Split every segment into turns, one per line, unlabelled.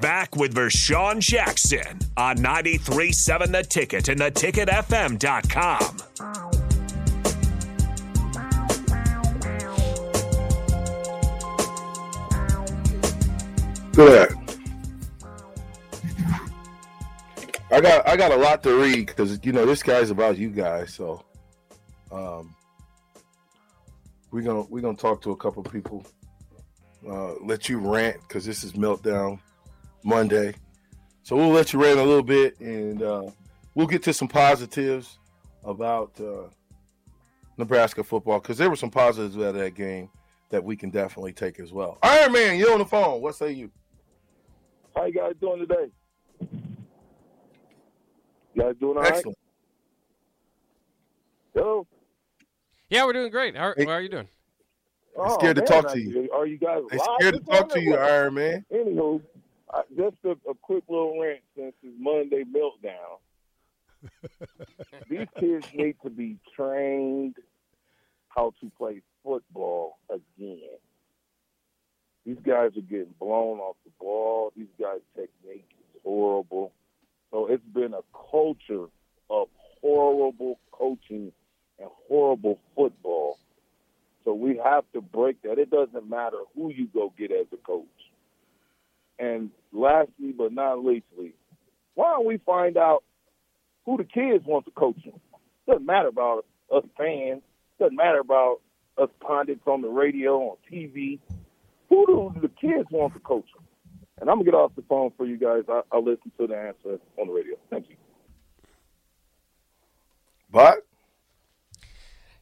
Back with Vershawn Jackson on 93.7 The Ticket and theticketfm.com.
Good. I got I got a lot to read because you know this guy's about you guys, so um, we're gonna we're gonna talk to a couple people. Uh, let you rant because this is meltdown Monday, so we'll let you rant a little bit, and uh, we'll get to some positives about uh, Nebraska football because there were some positives out of that game that we can definitely take as well. Iron Man, you on the phone? What say you?
How you guys doing today? You guys doing all right?
Excellent.
Hello?
Yeah, we're doing great. How,
Hey.
how are you doing?
Oh,
scared to
man,
talk to you.
Are you guys
They
live
scared to talk to you,
What?
Iron Man.
Anywho, Just a, a quick little rant since it's Monday meltdown. These kids need to be trained how to play football again. These guys are getting blown off the ball. These guys' technique is horrible. So it's been a culture of horrible coaching and horrible football. So we have to break that. It doesn't matter who you go get as a coach. And lastly, but not leastly, why don't we find out who the kids want to coach them? Doesn't matter about us fans. Doesn't matter about us pundits on the radio, on TV. Who do the kids want to coach them? And I'm gonna get off the phone for you guys. I, I'll listen to the answer on the radio. Thank you.
But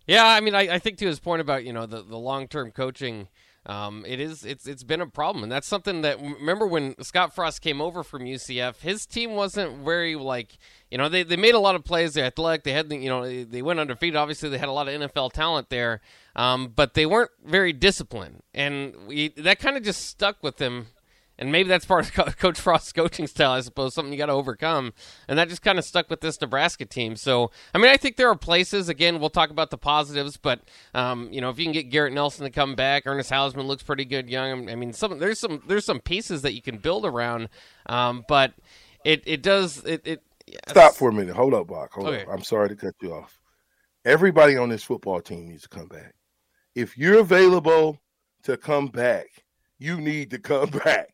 Yeah, I mean, I, I think to his point about you know the, the long term coaching, um, it is it's it's been a problem, and that's something that remember when Scott Frost came over from UCF, his team wasn't very like you know they, they made a lot of plays. They're athletic. They had you know they, they went undefeated. Obviously, they had a lot of NFL talent there, um, but they weren't very disciplined, and we, that kind of just stuck with them and maybe that's part of Coach Frost's coaching style, I suppose, something you got to overcome. And that just kind of stuck with this Nebraska team. So, I mean, I think there are places. Again, we'll talk about the positives, but um, you know, if you can get Garrett Nelson to come back, Ernest Hausmann looks pretty good, young. I mean, some there's some there's some pieces that you can build around, um, but it it does it it.
stop for a minute. Hold up, Bach. Hold
Okay.
up. I'm sorry to cut you off. Everybody on this football team needs to come back. If you're available to come back, you need to come back.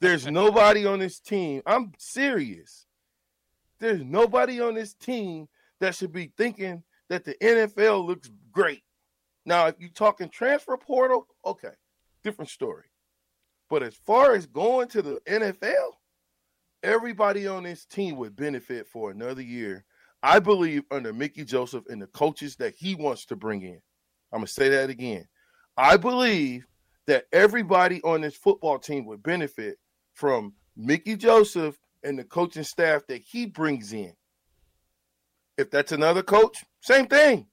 There's nobody on this team. I'm serious. There's nobody on this team that should be thinking that the NFL looks great. Now, if you're talking transfer portal, okay, different story. But as far as going to the NFL, everybody on this team would benefit for another year. I believe under Mickey Joseph and the coaches that he wants to bring in. I'm going to say that again. I believe that everybody on this football team would benefit from Mickey Joseph and the coaching staff that he brings in. If that's another coach, same thing.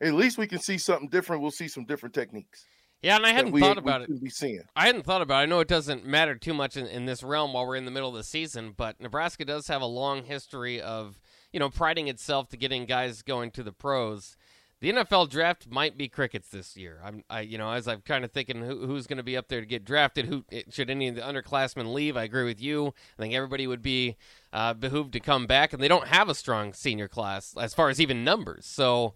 At least we can see something different. We'll see some different techniques.
Yeah, and I hadn't
we-
thought about it.
Be seeing.
I hadn't thought about it. I know it doesn't matter too much in, in this realm while we're in the middle of the season, but Nebraska does have a long history of, you know, priding itself to getting guys going to the pros. The NFL draft might be crickets this year. I'm, I, you know, as I'm kind of thinking who, who's going to be up there to get drafted. Who should any of the underclassmen leave? I agree with you. I think everybody would be uh, behooved to come back, and they don't have a strong senior class as far as even numbers. So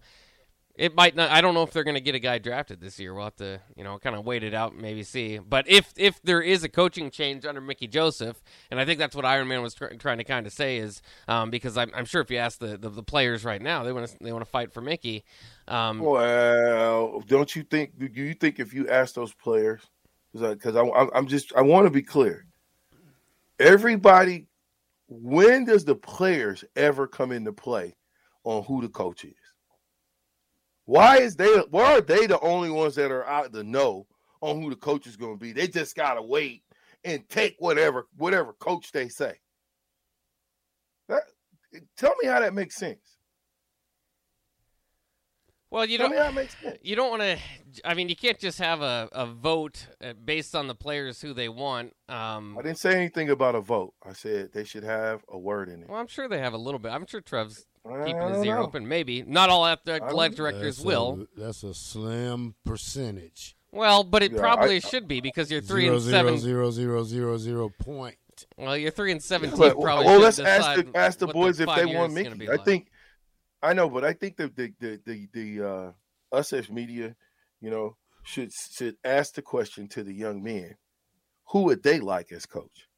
It might not. I don't know if they're going to get a guy drafted this year. We'll have to, you know, kind of wait it out, maybe see. But if if there is a coaching change under Mickey Joseph, and I think that's what Iron Man was tr- trying to kind of say is um, because I'm, I'm, sure if you ask the, the, the, players right now, they want to they want to fight for Mickey.
Um, well, don't you think? Do you think if you ask those players, because I'm just I want to be clear. Everybody, when does the players ever come into play on who the coach is? Why is they why are they the only ones that are out to know on who the coach is going to be? They just gotta wait and take whatever whatever coach they say. That, tell me how that makes sense.
Well, you
Tell
don't. You don't want to. I mean, you can't just have a, a vote uh, based on the players who they want. Um,
I didn't say anything about a vote. I said they should have a word in it.
Well, I'm sure they have a little bit. I'm sure Trev's keeping his ear know. open. Maybe not all athletic directors
that's
will.
A, that's a slim percentage.
Well, but it yeah, probably I, should be because you're three zero, and seven
zero zero zero zero point.
Well, you're three and seventeen. Yeah,
probably. Well, let's ask the ask the boys the if they want Mickey. I like. think I know, but I think the the the the, the uh, us as media, you know, should should ask the question to the young men: Who would they like as coach?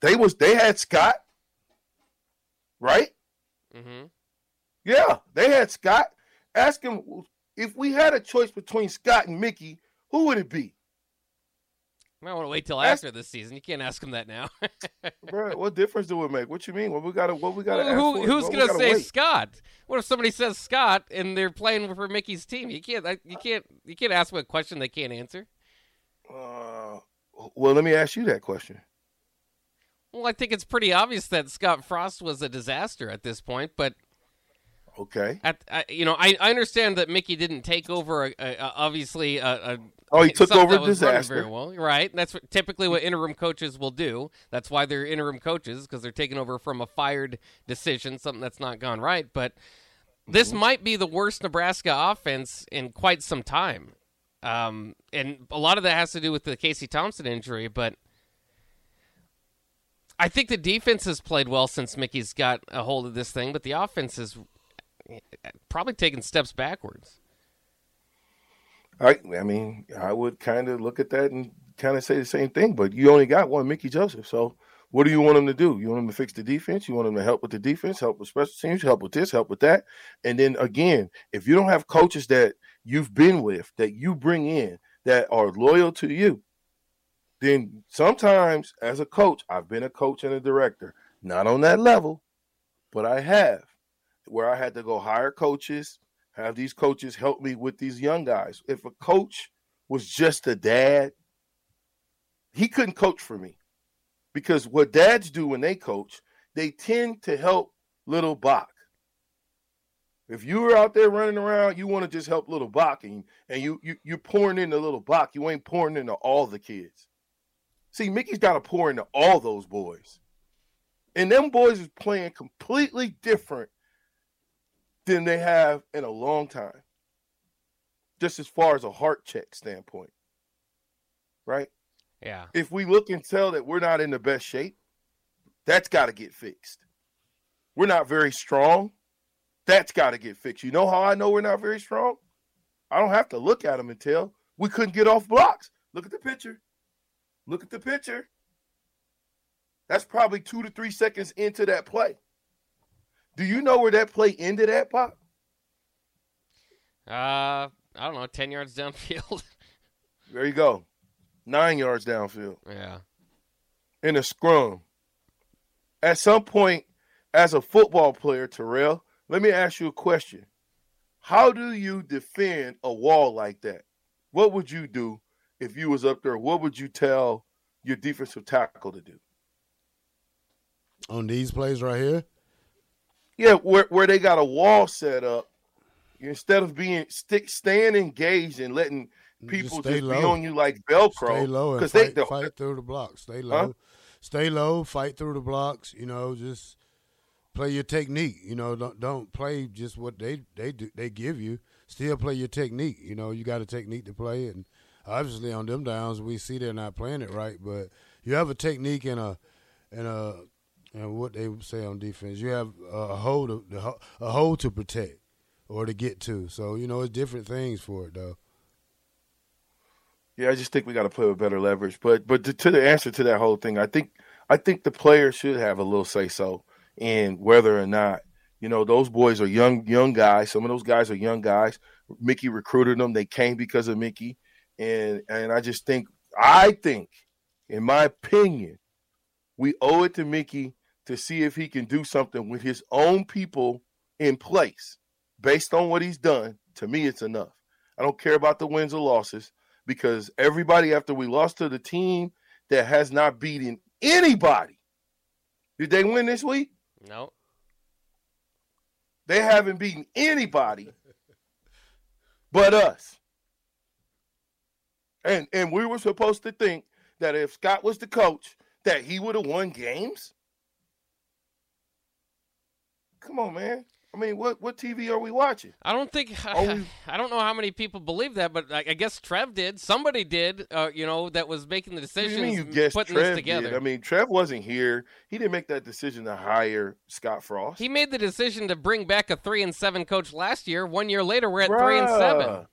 They was they had Scott, right?
Mm-hmm.
Yeah, they had Scott. Ask him if we had a choice between Scott and Mickey, who would it be?
I want to wait till after this season. You can't ask him that now.
bro, what difference do it make? What you mean? What we got to? What we got to?
Who, who's going to say wait? Scott? What if somebody says Scott and they're playing for Mickey's team? You can't. You can't. You can't ask them a question they can't answer.
Uh, well, let me ask you that question.
Well, I think it's pretty obvious that Scott Frost was a disaster at this point, but
Okay.
At uh, you know, I, I understand that Mickey didn't take over a, a, a obviously a,
oh he took over disaster
very well, right? That's what, typically what interim coaches will do. That's why they're interim coaches because they're taking over from a fired decision, something that's not gone right. But this mm-hmm. might be the worst Nebraska offense in quite some time, um, and a lot of that has to do with the Casey Thompson injury, but. I think the defense has played well since Mickey's got a hold of this thing, but the offense has eh, probably taking steps backwards.
I, I mean, I would kind of look at that and kind of say the same thing, but you only got one Mickey Joseph. So what do you want him to do? You want him to fix the defense? You want him to help with the defense, help with special teams, help with this, help with that. And then again, if you don't have coaches that you've been with, that you bring in, that are loyal to you, then sometimes as a coach, I've been a coach and a director, not on that level, but I have where I had to go hire coaches, have these coaches help me with these young guys. If a coach was just a dad, he couldn't coach for me because what dads do when they coach, they tend to help little Bach. If you were out there running around, you want to just help little Bach and, and you, you you're pouring into little Bach. You ain't pouring into all the kids. See, Mickey's got to pour into all those boys. And them boys is playing completely different than they have in a long time. Just as far as a heart check standpoint. Right?
Yeah.
If we look and tell that we're not in the best shape, that's got to get fixed. We're not very strong. That's got to get fixed. You know how I know we're not very strong? I don't have to look at them and tell. We couldn't get off blocks. Look at the picture. Look at the picture. That's probably two to three seconds into that play. Do you know where that play ended at, Pop?
Uh, I don't know, ten yards downfield.
there you go, nine yards downfield.
Yeah,
in a scrum. At some point, as a football player, Terrell, let me ask you a question. How do you defend a wall like that? What would you do if you was up there? What would you tell your defensive tackle to do?
On these plays right here?
Yeah, where where they got a wall set up, instead of being stick staying engaged and letting people just, just be on you like Velcro.
Stay low and fight, they, fight through the blocks. Stay low, huh? stay low, fight through the blocks. You know, just play your technique. You know, don't don't play just what they they do they give you. Still play your technique. You know, you got a technique to play, and obviously on them downs we see they're not playing it right, but you have a technique and a and a and what they say on defense. You have a hold to, a hold to protect. or to get to. So you know, it's different things for it though.
Yeah, I just think we got to play with better leverage. But but to, to, the answer to that whole thing, I think I think the players should have a little say so in whether or not you know those boys are young young guys. Some of those guys are young guys. Mickey recruited them. They came because of Mickey, and and I just think I think, in my opinion, we owe it to Mickey to see if he can do something with his own people in place based on what he's done. To me, it's enough. I don't care about the wins or losses because everybody, after we lost to the team that has not beaten anybody, did they win this week?
No.
They haven't beaten anybody but us. And and we were supposed to think that if Scott was the coach, that he would have won games. Come on, man. I mean, what what TV are we watching?
I don't think I, I don't know how many people believe that, but I, I guess Trev did. Somebody did. Uh, you know, that was making the decision.
You, you putting Trev this together. Did? I mean, Trev wasn't here. He didn't make that decision to hire Scott Frost.
He made the decision to bring back a three and seven coach last year. One year later, we're at Bruh. three and seven.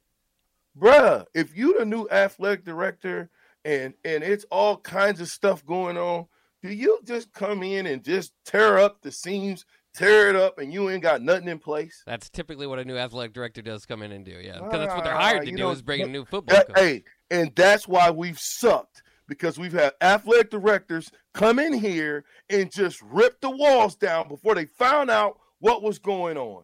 Bruh, if you the new athletic director and and it's all kinds of stuff going on, do you just come in and just tear up the seams tear it up and you ain't got nothing in place.
That's typically what a new athletic director does come in and do. Yeah, because that's what they're ah, hired to do is bring a new football. That,
hey, and that's why we've sucked because we've had athletic directors come in here and just rip the walls down before they found out what was going on.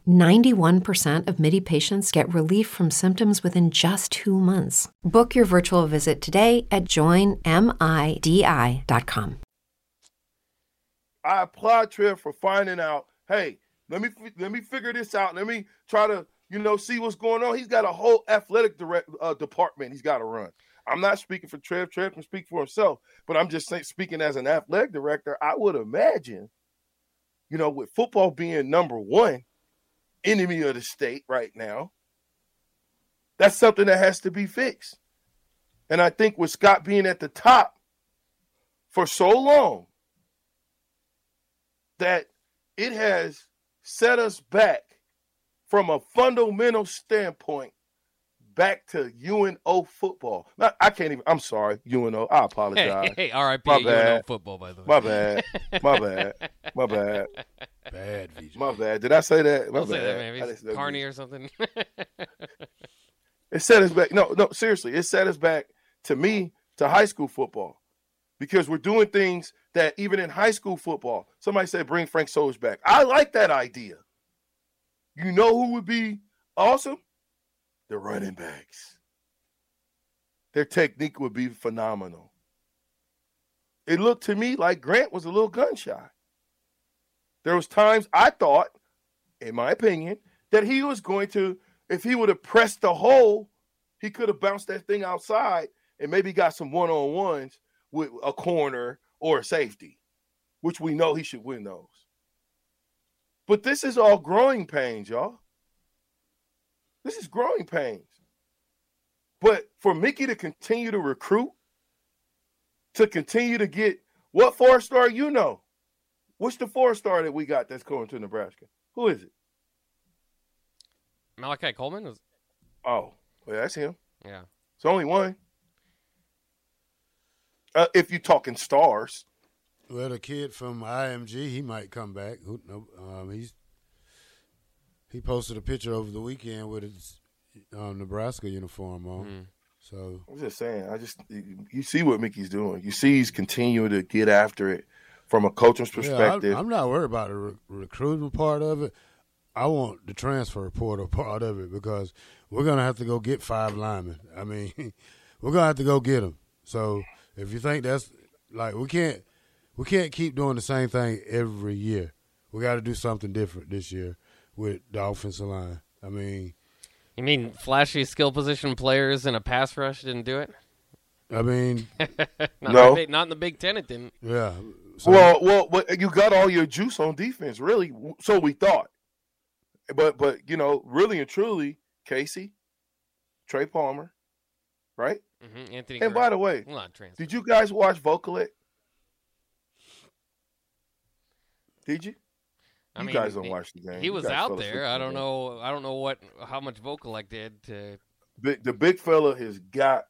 91% of MIDI patients get relief from symptoms within just two months. Book your virtual visit today at joinmidi.com.
I applaud Trev for finding out, hey, let me let me figure this out. Let me try to, you know, see what's going on. He's got a whole athletic direct, uh, department he's got to run. I'm not speaking for Trev. Trev can speak for himself, but I'm just saying, speaking as an athletic director, I would imagine, you know, with football being number one, enemy of the state right now. That's something that has to be fixed. And I think with Scott being at the top for so long, that it has set us back from a fundamental standpoint back to UNO football. Now, I can't even. I'm sorry, UNO. I apologize.
Hey, hey RIP My UNO football, by the way.
My bad. My bad. My bad.
Bad VJ.
My bad. Did I say that?
My Don't bad. say that, maybe. Kearney or something.
it set us back. No, no, seriously, it set us back to me to high school football because we're doing things that even in high school football, somebody said bring Frank Solich back. I like that idea. You know who would be awesome? The running backs. Their technique would be phenomenal. It looked to me like Grant was a little gun shy. There was times I thought, in my opinion, that he was going to, if he would have pressed the hole, he could have bounced that thing outside and maybe got some one-on-ones with a corner or a safety, which we know he should win those. But this is all growing pains, y'all. This is growing pains. But for Mickey to continue to recruit, to continue to get What four star you know? What's the four star that we got that's going to Nebraska? Who is it?
Malachi Coleman was.
Oh, well, that's him.
Yeah.
It's only one. Uh, if you're talking stars.
Well, the kid from IMG, he might come back. Who no, um, he's he posted a picture over the weekend with his um, Nebraska uniform on.
Mm.
So
I'm just saying. I just you see what Mickey's doing. You see he's continuing to get after it from a coaching's perspective.
Yeah, I, am not worried about the re- recruiting part of it. I want the transfer portal part of it because we're gonna have to go get five linemen. I mean, we're gonna have to go get them. So if you think that's like we can't we can't keep doing the same thing every year. We got to do something different this year with the offensive line. I mean,
you mean flashy skill position players in a pass rush didn't do it?
I mean,
not
no,
in the, not in the Big Ten. It didn't.
Yeah. So,
well, well, well, you got all your juice on defense, really. So we thought, but but you know, really and truly, Casey, Trey Palmer, right?
Mm-hmm. Anthony.
And by the way, did you guys watch Vokolek? Did you?
I
you
mean,
guys don't
he,
watch the game.
He was out there. I don't know. I don't know what how much Vokolek did to.
Big, the big fella has got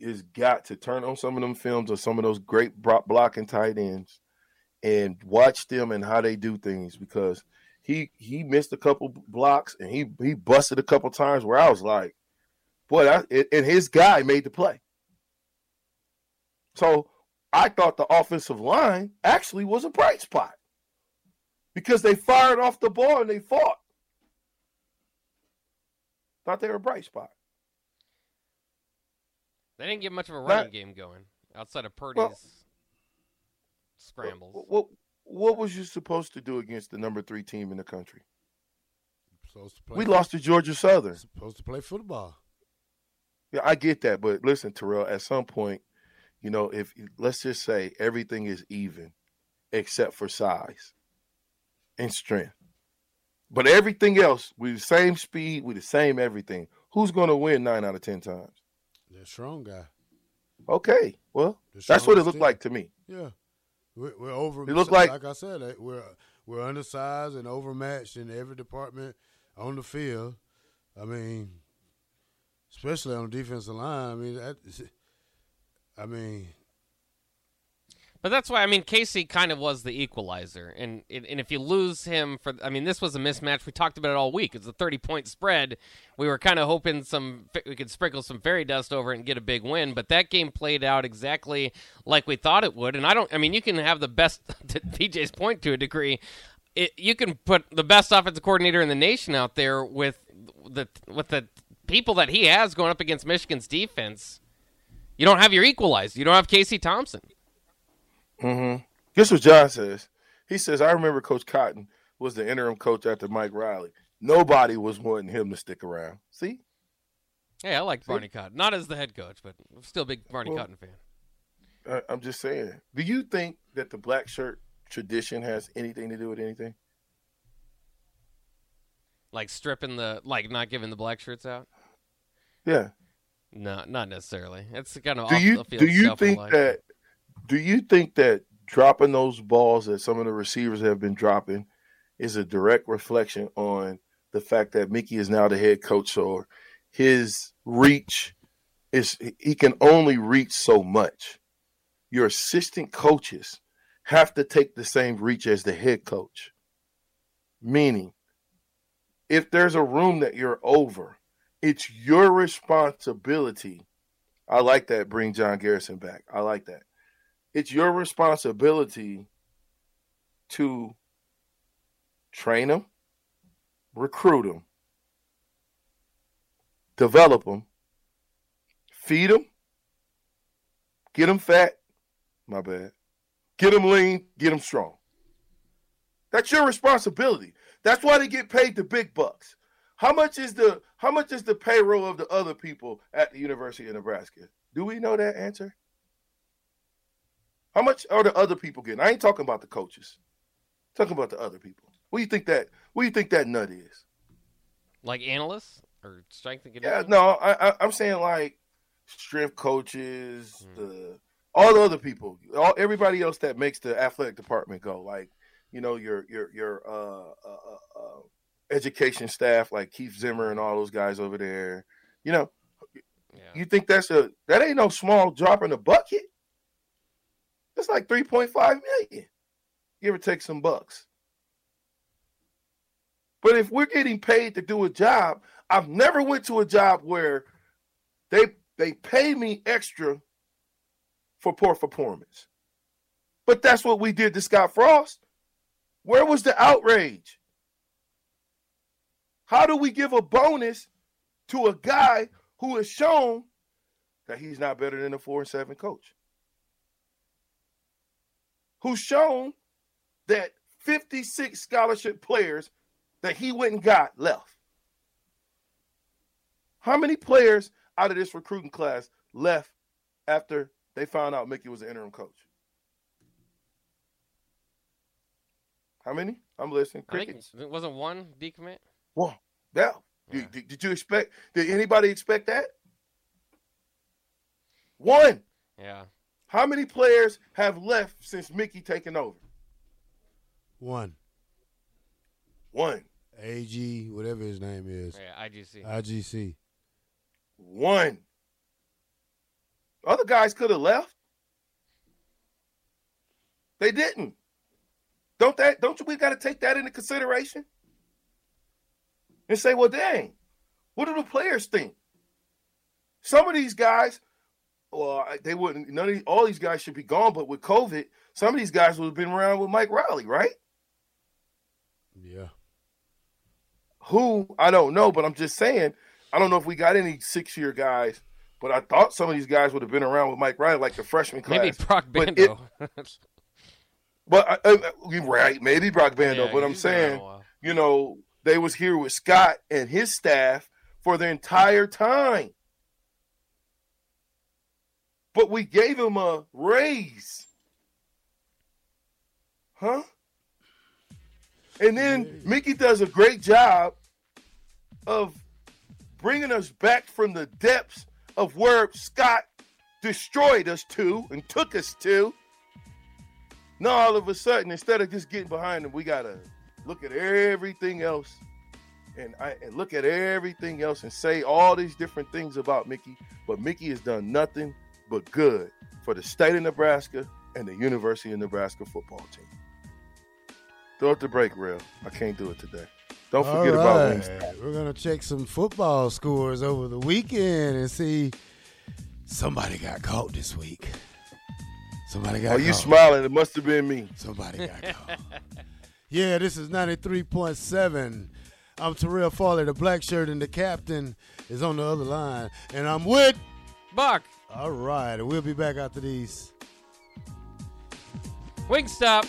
has got to turn on some of them films or some of those great blocking tight ends and watch them and how they do things because he he missed a couple blocks and he he busted a couple times where I was like, boy, that, and his guy made the play. So I thought the offensive line actually was a bright spot because they fired off the ball and they fought. Thought they were a bright spot.
They didn't get much of a running Not, game going outside of Purdy's well, scrambles.
What, what, what was you supposed to do against the number three team in the country? we lost to Georgia Southern.
Supposed to play football.
Yeah, I get that, but listen, Terrell. At some point, you know, if let's just say everything is even, except for size and strength. But everything else, we the same speed, we the same everything. Who's going to win nine out of ten times?
The strong guy.
Okay, well, that's what it looked team. like to me.
Yeah, we're, we're over.
It looked like,
like I said, eh, we're we're undersized and overmatched in every department on the field. I mean, especially on the defensive line. I mean, that, I mean,
but that's why I mean Casey kind of was the equalizer, and and if you lose him for, I mean this was a mismatch. We talked about it all week. It's a thirty point spread. We were kind of hoping some we could sprinkle some fairy dust over it and get a big win, but that game played out exactly like we thought it would. And I don't, I mean you can have the best to PJ's point to a degree. It, you can put the best offensive coordinator in the nation out there with the with the people that he has going up against Michigan's defense. You don't have your equalizer. You don't have Casey Thompson.
Mm-hmm. Guess what John says? He says, I remember Coach Cotton was the interim coach after Mike Riley. Nobody was wanting him to stick around. See?
Hey, I like Barney Cotton. Not as the head coach, but I'm still a big Barney well, Cotton fan.
I'm just saying. Do you think that the black shirt tradition has anything to do with anything?
Like stripping the, like not giving the black shirts out?
Yeah.
No, not necessarily. It's kind of
do you do you think that do you think that dropping those balls that some of the receivers have been dropping is a direct reflection on the fact that Mickey is now the head coach or his reach is he can only reach so much. Your assistant coaches have to take the same reach as the head coach. Meaning, if there's a room that you're over, it's your responsibility. I like that. Bring John Garrison back. I like that it's your responsibility to train them, recruit them, develop them, feed them, get them fat. My bad. Get them lean, get them strong. That's your responsibility. That's why they get paid the big bucks. How much is the how much is the payroll of the other people at the University of Nebraska? Do we know that answer? How much are the other people getting? I ain't talking about the coaches. I'm talking about the other people. What do you think that? What do you think that nut is?
Like analysts or strength and
conditioning? Yeah, no, I, I am saying like strength coaches, mm. the all the other people, all everybody else that makes the athletic department go, like you know your your your uh, uh, uh, uh education staff, like Keith Zimmer and all those guys over there. You know, yeah. you think that's a that ain't no small drop in the bucket. It's like three point five million, give or take some bucks. But if we're getting paid to do a job, I've never went to a job where they they pay me extra for poor performance. But that's what we did to Scott Frost. Where was the outrage? How do we give a bonus to a guy who has shown that he's not better than a four and seven coach? Who's shown that 56 scholarship players that he went and got left. How many players out of this recruiting class left after they found out Mickey was an interim coach? How many? I'm listening.
Crickets. it wasn't one decommit.
Well, yeah. yeah. Did, did you expect? Did anybody expect that? One.
Yeah.
How many players have left since Mickey taken over?
One.
One.
AG, whatever his name is.
Yeah, IGC.
IGC.
One. Other guys could have left. They didn't. Don't that don't you we gotta take that into consideration? And say, well, dang, what do the players think? Some of these guys, well, they wouldn't none of these, all these guys should be gone, but with COVID, some of these guys would have been around with Mike Riley, right?
Yeah.
Who I don't know, but I'm just saying I don't know if we got any six year guys, but I thought some of these guys would have been around with Mike Riley, like the freshman class.
Maybe Brock Bando.
But, it, but uh, uh, right, maybe Brock Bando. Yeah, but I'm saying, you know, they was here with Scott and his staff for the entire time. But we gave him a raise. Huh? And then Mickey does a great job of bringing us back from the depths of where Scott destroyed us to and took us to. Now, all of a sudden, instead of just getting behind him, we got to look at everything else and, I, and look at everything else and say all these different things about Mickey. But Mickey has done nothing but good for the state of Nebraska and the University of Nebraska football team. Throw it the break, real. I can't do it today. Don't forget right. about Wingstop.
We're gonna check some football scores over the weekend and see somebody got caught this week. Somebody got.
Oh, you smiling? It must have been me.
Somebody got caught. Yeah, this is ninety three point seven. I'm Terrell Farley, the black shirt, and the captain is on the other line, and I'm with
Buck.
All right, we'll be back after these.
Wingstop.